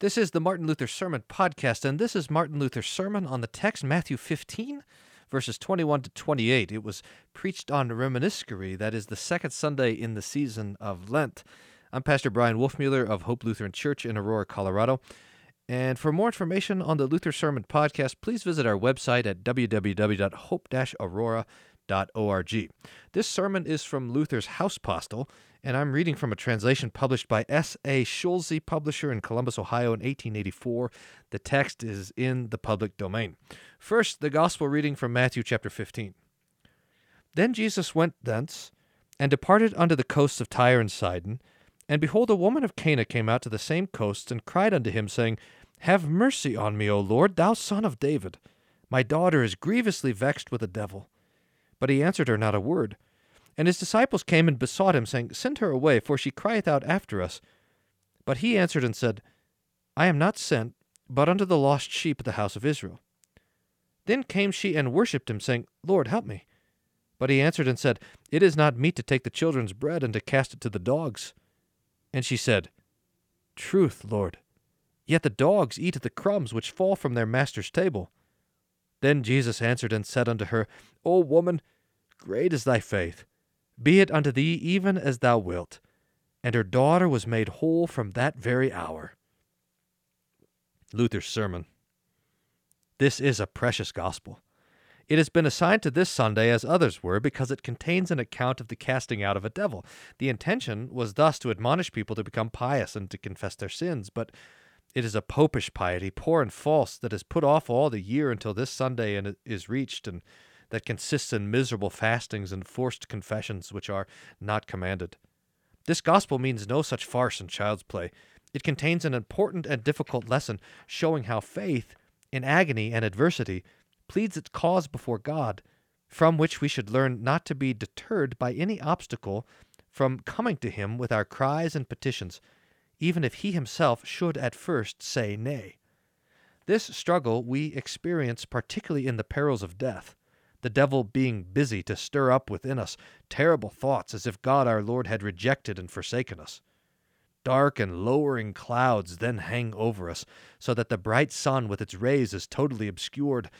This is the Martin Luther Sermon Podcast, and this is Martin Luther's sermon on the text Matthew 15, verses 21 to 28. It was preached on Reminiscere, that is the second Sunday in the season of Lent. I'm Pastor Brian Wolfmuller of Hope Lutheran Church in Aurora, Colorado. And for more information on the Luther Sermon Podcast, please visit our website at www.hope-aurora.org. This sermon is from Luther's House Hauspostel, and I'm reading from a translation published by S.A. Schulze, publisher in Columbus, Ohio in 1884. The text is in the public domain. First, the Gospel reading from Matthew chapter 15. Then Jesus went thence and departed unto the coasts of Tyre and Sidon. And behold, a woman of Canaan came out to the same coasts and cried unto him, saying, Have mercy on me, O Lord, thou son of David. My daughter is grievously vexed with a devil. But he answered her not a word. And his disciples came and besought him, saying, Send her away, for she crieth out after us. But he answered and said, I am not sent, but unto the lost sheep of the house of Israel. Then came she and worshipped him, saying, Lord, help me. But he answered and said, It is not meet to take the children's bread and to cast it to the dogs. And she said, Truth, Lord. Yet the dogs eat of the crumbs which fall from their master's table. Then Jesus answered and said unto her, O woman, great is thy faith. Be it unto thee even as thou wilt. And her daughter was made whole from that very hour. Luther's Sermon. This is a precious gospel. It has been assigned to this Sunday as others were because it contains an account of the casting out of a devil. The intention was thus to admonish people to become pious and to confess their sins, but it is a popish piety, poor and false, that is put off all the year until this Sunday and is reached, and that consists in miserable fastings and forced confessions which are not commanded. This gospel means no such farce and child's play. It contains an important and difficult lesson showing how faith, in agony and adversity, pleads its cause before God, from which we should learn not to be deterred by any obstacle from coming to Him with our cries and petitions even if he himself should at first say nay. This struggle we experience particularly in the perils of death, the devil being busy to stir up within us terrible thoughts as if God our Lord had rejected and forsaken us. Dark and lowering clouds then hang over us, so that the bright sun with its rays is totally obscured,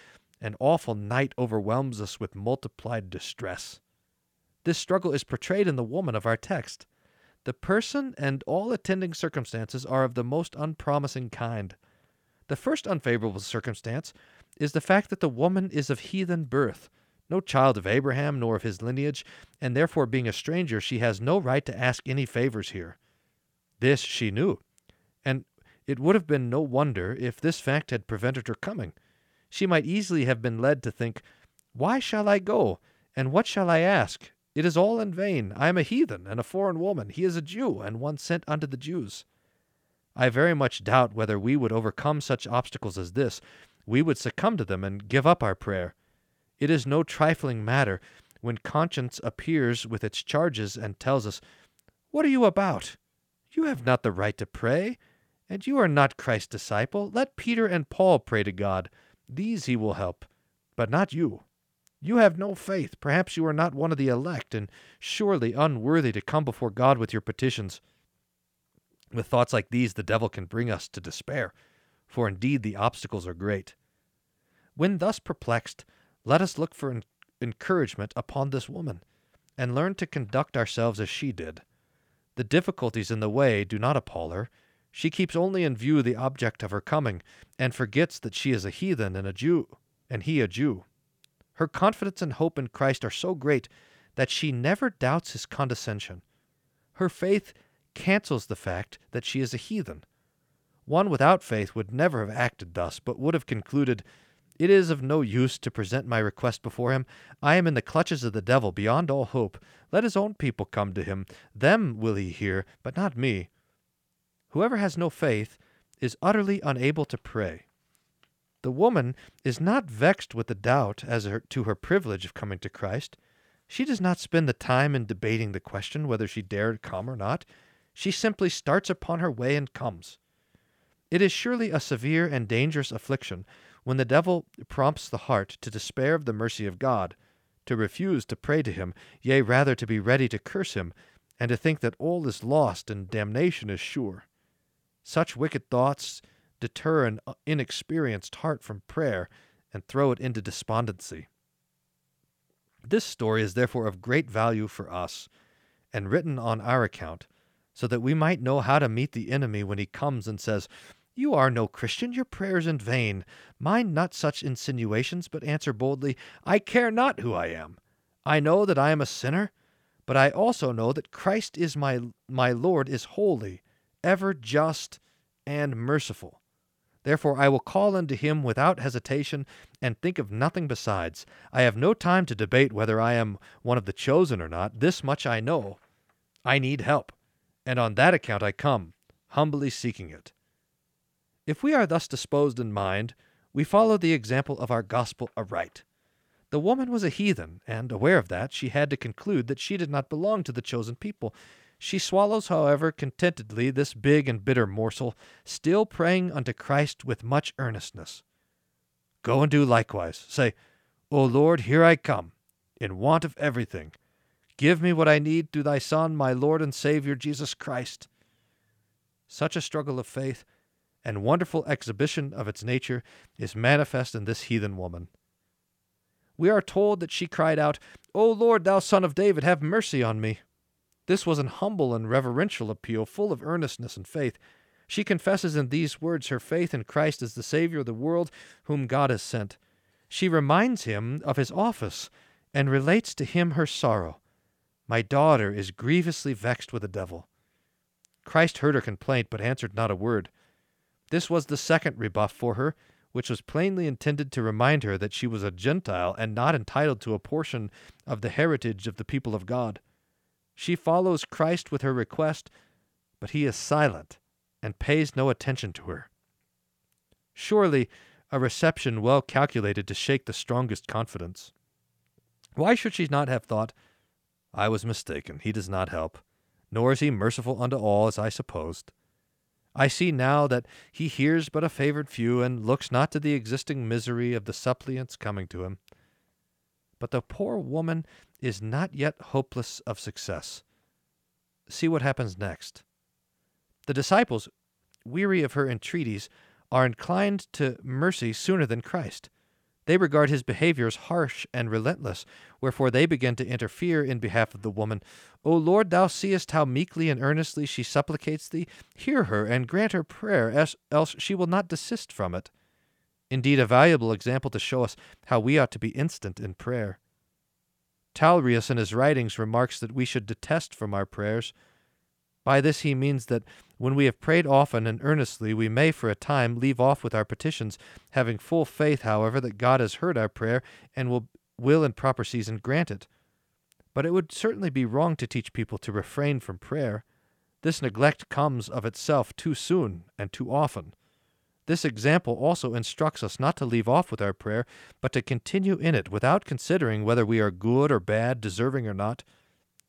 and awful night overwhelms us with multiplied distress. This struggle is portrayed in the woman of our text. The person and all attending circumstances are of the most unpromising kind. The first unfavorable circumstance is the fact that the woman is of heathen birth, no child of Abraham nor of his lineage, and therefore being a stranger, she has no right to ask any favors here. This she knew, and it would have been no wonder if this fact had prevented her coming. She might easily have been led to think, Why shall I go? And what shall I ask? It is all in vain. I am a heathen and a foreign woman. He is a Jew, and one sent unto the Jews. I very much doubt whether we would overcome such obstacles as this. We would succumb to them and give up our prayer. It is no trifling matter when conscience appears with its charges and tells us, What are you about? You have not the right to pray, and you are not Christ's disciple. Let Peter and Paul pray to God. These he will help, but not you. You have no faith. Perhaps you are not one of the elect, and surely unworthy to come before God with your petitions. With thoughts like these, the devil can bring us to despair, for indeed the obstacles are great. When thus perplexed, let us look for encouragement upon this woman, and learn to conduct ourselves as she did. The difficulties in the way do not appall her. She keeps only in view the object of her coming, and forgets that she is a heathen and a Jew, and he a Jew. Her confidence and hope in Christ are so great that she never doubts his condescension. Her faith cancels the fact that she is a heathen. One without faith would never have acted thus, but would have concluded, It is of no use to present my request before him. I am in the clutches of the devil beyond all hope. Let his own people come to him. Them will he hear, but not me. Whoever has no faith is utterly unable to pray. The woman is not vexed with the doubt as her, to her privilege of coming to Christ. She does not spend the time in debating the question whether she dare come or not. She simply starts upon her way and comes. It is surely a severe and dangerous affliction when the devil prompts the heart to despair of the mercy of God, to refuse to pray to him, yea, rather to be ready to curse him, and to think that all is lost and damnation is sure. Such wicked thoughts deter an inexperienced heart from prayer and throw it into despondency. This story is therefore of great value for us and written on our account, so that we might know how to meet the enemy when he comes and says, You are no Christian, your prayers in vain. Mind not such insinuations, but answer boldly, I care not who I am. I know that I am a sinner, but I also know that Christ is my my Lord is holy, ever just, and merciful. Therefore I will call unto him without hesitation, and think of nothing besides. I have no time to debate whether I am one of the chosen or not. This much I know. I need help, and on that account I come, humbly seeking it. If we are thus disposed in mind, we follow the example of our gospel aright. The woman was a heathen, and, aware of that, she had to conclude that she did not belong to the chosen people, she swallows, however, contentedly this big and bitter morsel, still praying unto Christ with much earnestness. Go and do likewise. Say, O Lord, here I come, in want of everything. Give me what I need through thy Son, my Lord and Saviour, Jesus Christ. Such a struggle of faith and wonderful exhibition of its nature is manifest in this heathen woman. We are told that she cried out, O Lord, thou Son of David, have mercy on me. This was an humble and reverential appeal, full of earnestness and faith. She confesses in these words her faith in Christ as the Savior of the world, whom God has sent. She reminds him of his office and relates to him her sorrow. My daughter is grievously vexed with the devil. Christ heard her complaint, but answered not a word. This was the second rebuff for her, which was plainly intended to remind her that she was a Gentile and not entitled to a portion of the heritage of the people of God. She follows Christ with her request, but he is silent and pays no attention to her. Surely a reception well calculated to shake the strongest confidence. Why should she not have thought, I was mistaken, he does not help, nor is he merciful unto all as I supposed. I see now that he hears but a favored few, and looks not to the existing misery of the suppliants coming to him. But the poor woman is not yet hopeless of success. See what happens next. The disciples, weary of her entreaties, are inclined to mercy sooner than Christ. They regard his behavior as harsh and relentless, wherefore they begin to interfere in behalf of the woman. O Lord, thou seest how meekly and earnestly she supplicates thee. Hear her and grant her prayer, else she will not desist from it. Indeed, a valuable example to show us how we ought to be instant in prayer. Talrius in his writings remarks that we should detest from our prayers. By this he means that when we have prayed often and earnestly, we may for a time leave off with our petitions, having full faith, however, that God has heard our prayer and will, will in proper season grant it. But it would certainly be wrong to teach people to refrain from prayer. This neglect comes of itself too soon and too often. This example also instructs us not to leave off with our prayer, but to continue in it without considering whether we are good or bad, deserving or not.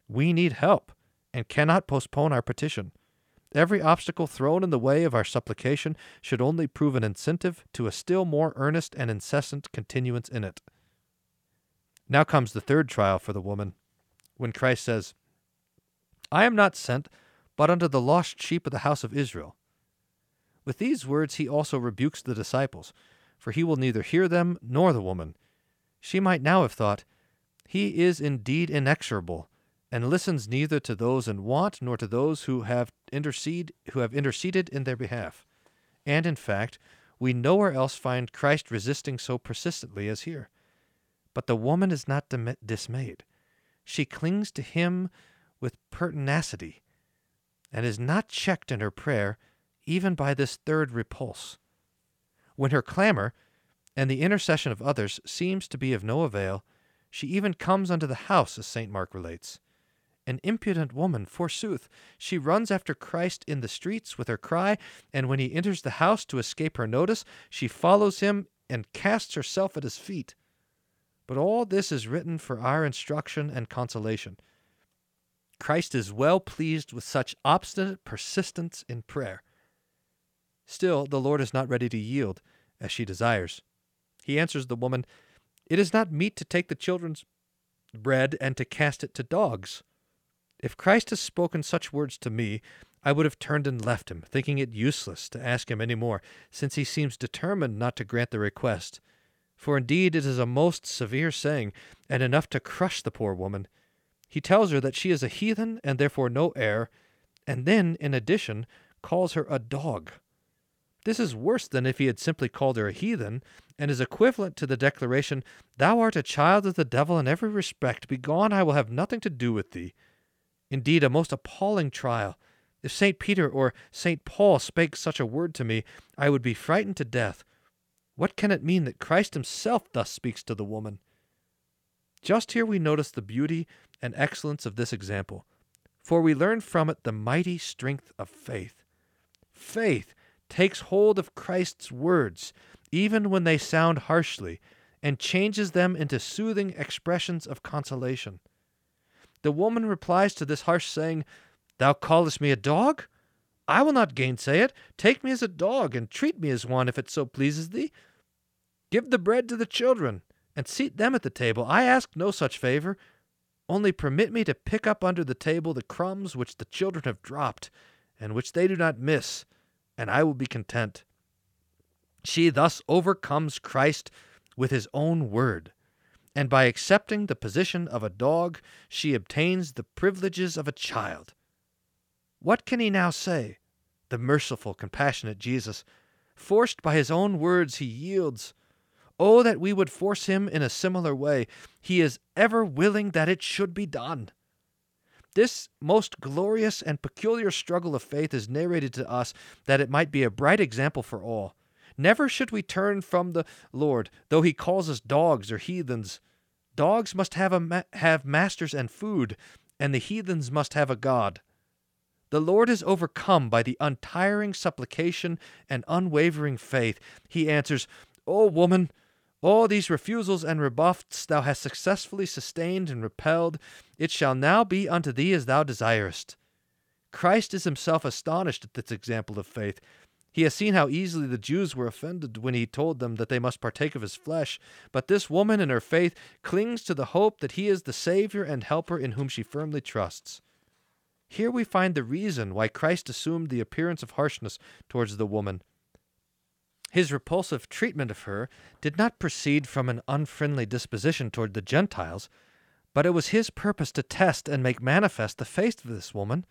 We need help, and cannot postpone our petition. Every obstacle thrown in the way of our supplication should only prove an incentive to a still more earnest and incessant continuance in it. Now comes the third trial for the woman, when Christ says, I am not sent but unto the lost sheep of the house of Israel. With these words he also rebukes the disciples, for he will neither hear them nor the woman. She might now have thought, He is indeed inexorable, and listens neither to those in want nor to those who have intercede who have interceded in their behalf. And in fact, we nowhere else find Christ resisting so persistently as here. But the woman is not dismayed. She clings to him with pertinacity, and is not checked in her prayer even by this third repulse. When her clamor and the intercession of others seems to be of no avail, she even comes unto the house, as St. Mark relates. An impudent woman, forsooth, she runs after Christ in the streets with her cry, and when he enters the house to escape her notice, she follows him and casts herself at his feet. But all this is written for our instruction and consolation. Christ is well pleased with such obstinate persistence in prayer. Still, the Lord is not ready to yield, as she desires. He answers the woman, It is not meet to take the children's bread and to cast it to dogs. If Christ has spoken such words to me, I would have turned and left him, thinking it useless to ask him any more, since he seems determined not to grant the request. For indeed it is a most severe saying, and enough to crush the poor woman. He tells her that she is a heathen and therefore no heir, and then, in addition, calls her a dog. This is worse than if he had simply called her a heathen, and is equivalent to the declaration, Thou art a child of the devil in every respect. Begone, I will have nothing to do with thee. Indeed, a most appalling trial. If St. Peter or St. Paul spake such a word to me, I would be frightened to death. What can it mean that Christ himself thus speaks to the woman? Just here we notice the beauty and excellence of this example, for we learn from it the mighty strength of faith. Faith takes hold of Christ's words, even when they sound harshly, and changes them into soothing expressions of consolation. The woman replies to this harsh saying, Thou callest me a dog? I will not gainsay it. Take me as a dog, and treat me as one, if it so pleases thee. Give the bread to the children, and seat them at the table. I ask no such favor. Only permit me to pick up under the table the crumbs which the children have dropped, and which they do not miss, and I will be content. She thus overcomes Christ with his own word, and by accepting the position of a dog, she obtains the privileges of a child. What can he now say? The merciful, compassionate Jesus. Forced by his own words, he yields. Oh, that we would force him in a similar way. He is ever willing that it should be done. This most glorious and peculiar struggle of faith is narrated to us that it might be a bright example for all. Never should we turn from the Lord, though he calls us dogs or heathens. Dogs must have, a ma- have masters and food, and the heathens must have a God. The Lord is overcome by the untiring supplication and unwavering faith. He answers, O woman, all these refusals and rebuffs thou hast successfully sustained and repelled. It shall now be unto thee as thou desirest. Christ is himself astonished at this example of faith. He has seen how easily the Jews were offended when he told them that they must partake of his flesh. But this woman in her faith clings to the hope that he is the Savior and Helper in whom she firmly trusts. Here we find the reason why Christ assumed the appearance of harshness towards the woman. His repulsive treatment of her did not proceed from an unfriendly disposition toward the Gentiles, but it was his purpose to test and make manifest the faith of this woman,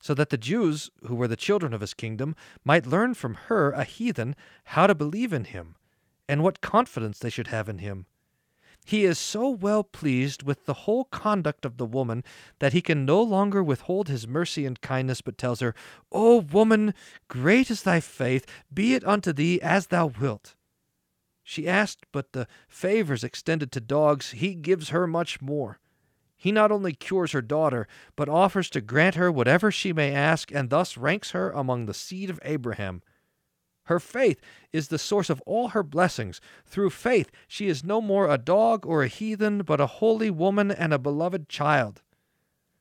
so that the Jews, who were the children of his kingdom, might learn from her, a heathen, how to believe in him, and what confidence they should have in him. He is so well pleased with the whole conduct of the woman that he can no longer withhold his mercy and kindness, but tells her, O woman, great is thy faith, be it unto thee as thou wilt. She asked but the favors extended to dogs, he gives her much more. He not only cures her daughter, but offers to grant her whatever she may ask, and thus ranks her among the seed of Abraham. Her faith is the source of all her blessings. Through faith, she is no more a dog or a heathen, but a holy woman and a beloved child.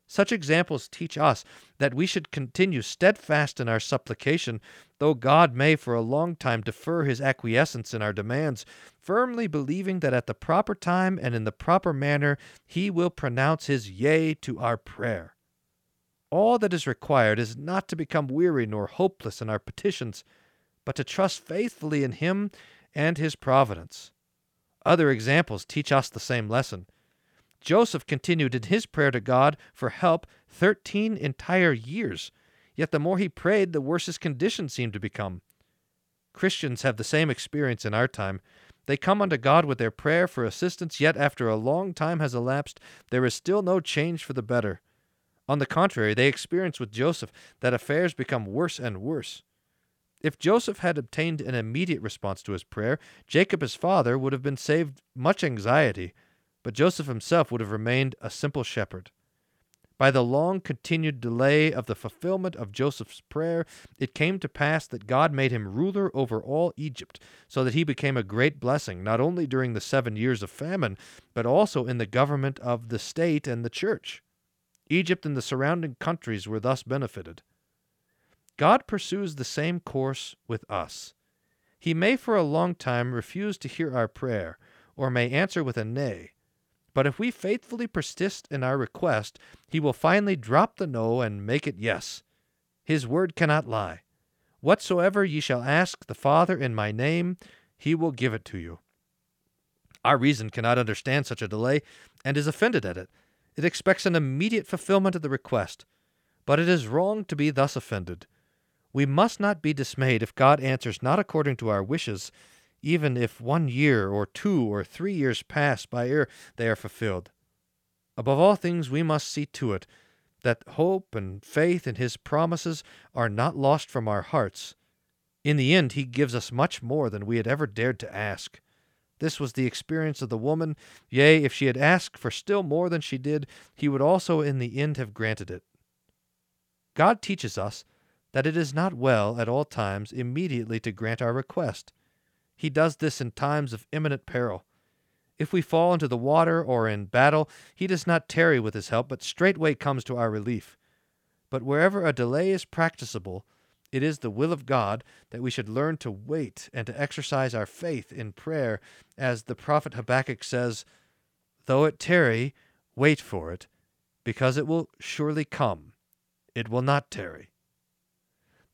Such examples teach us that we should continue steadfast in our supplication, though God may for a long time defer his acquiescence in our demands, firmly believing that at the proper time and in the proper manner he will pronounce his yea to our prayer. All that is required is not to become weary nor hopeless in our petitions but to trust faithfully in Him and His providence. Other examples teach us the same lesson. Joseph continued in his prayer to God for help 13 entire years, yet the more he prayed, the worse his condition seemed to become. Christians have the same experience in our time. They come unto God with their prayer for assistance, yet after a long time has elapsed, there is still no change for the better. On the contrary, they experience with Joseph that affairs become worse and worse. If Joseph had obtained an immediate response to his prayer, Jacob his father would have been saved much anxiety, but Joseph himself would have remained a simple shepherd. By the long continued delay of the fulfillment of Joseph's prayer, it came to pass that God made him ruler over all Egypt, so that he became a great blessing, not only during the seven years of famine, but also in the government of the state and the church. Egypt and the surrounding countries were thus benefited. God pursues the same course with us. He may for a long time refuse to hear our prayer, or may answer with a nay. But if we faithfully persist in our request, he will finally drop the no and make it yes. His word cannot lie. Whatsoever ye shall ask the Father in my name, he will give it to you. Our reason cannot understand such a delay, and is offended at it. It expects an immediate fulfillment of the request. But it is wrong to be thus offended. We must not be dismayed if God answers not according to our wishes, even if one year or two or three years pass by ere they are fulfilled. Above all things, we must see to it that hope and faith in His promises are not lost from our hearts. In the end, He gives us much more than we had ever dared to ask. This was the experience of the woman. Yea, if she had asked for still more than she did, He would also in the end have granted it. God teaches us that it is not well at all times immediately to grant our request. He does this in times of imminent peril. If we fall into the water or in battle, he does not tarry with his help, but straightway comes to our relief. But wherever a delay is practicable, it is the will of God that we should learn to wait and to exercise our faith in prayer, as the prophet Habakkuk says, Though it tarry, wait for it, because it will surely come. It will not tarry.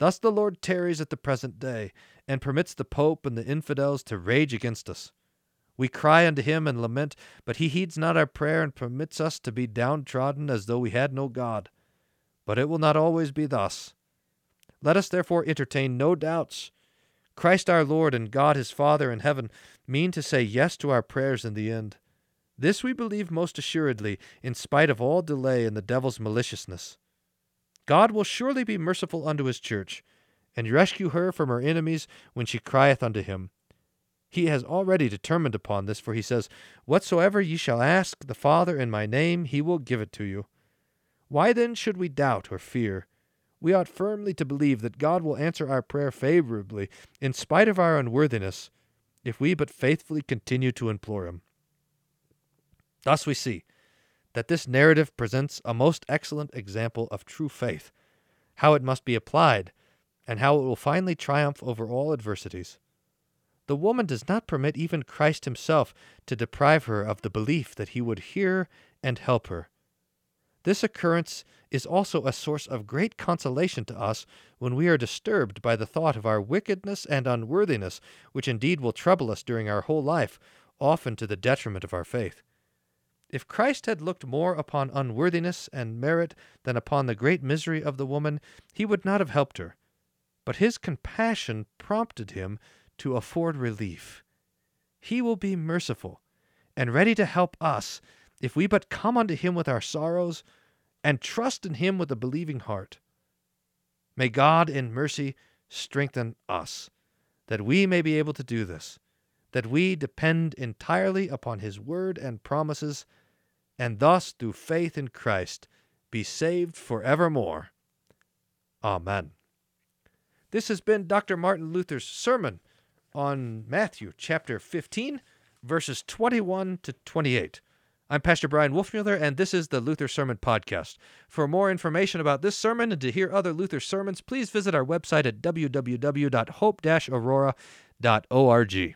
Thus the Lord tarries at the present day, and permits the Pope and the infidels to rage against us. We cry unto him and lament, but he heeds not our prayer and permits us to be downtrodden as though we had no God. But it will not always be thus. Let us therefore entertain no doubts. Christ our Lord and God his Father in heaven mean to say yes to our prayers in the end. This we believe most assuredly, in spite of all delay and the devil's maliciousness. God will surely be merciful unto his church, and rescue her from her enemies when she crieth unto him. He has already determined upon this, for he says, Whatsoever ye shall ask the Father in my name, he will give it to you. Why then should we doubt or fear? We ought firmly to believe that God will answer our prayer favorably, in spite of our unworthiness, if we but faithfully continue to implore him. Thus we see that this narrative presents a most excellent example of true faith, how it must be applied, and how it will finally triumph over all adversities. The woman does not permit even Christ himself to deprive her of the belief that he would hear and help her. This occurrence is also a source of great consolation to us when we are disturbed by the thought of our wickedness and unworthiness, which indeed will trouble us during our whole life, often to the detriment of our faith. If Christ had looked more upon unworthiness and merit than upon the great misery of the woman, he would not have helped her. But his compassion prompted him to afford relief. He will be merciful and ready to help us if we but come unto him with our sorrows and trust in him with a believing heart. May God in mercy strengthen us, that we may be able to do this, that we depend entirely upon his word and promises and thus through faith in Christ be saved forevermore. Amen. This has been Dr. Martin Luther's sermon on Matthew chapter 15, verses 21 to 28. I'm Pastor Brian Wolfmuller, and this is the Luther Sermon Podcast. For more information about this sermon and to hear other Luther sermons, please visit our website at www.hope-aurora.org.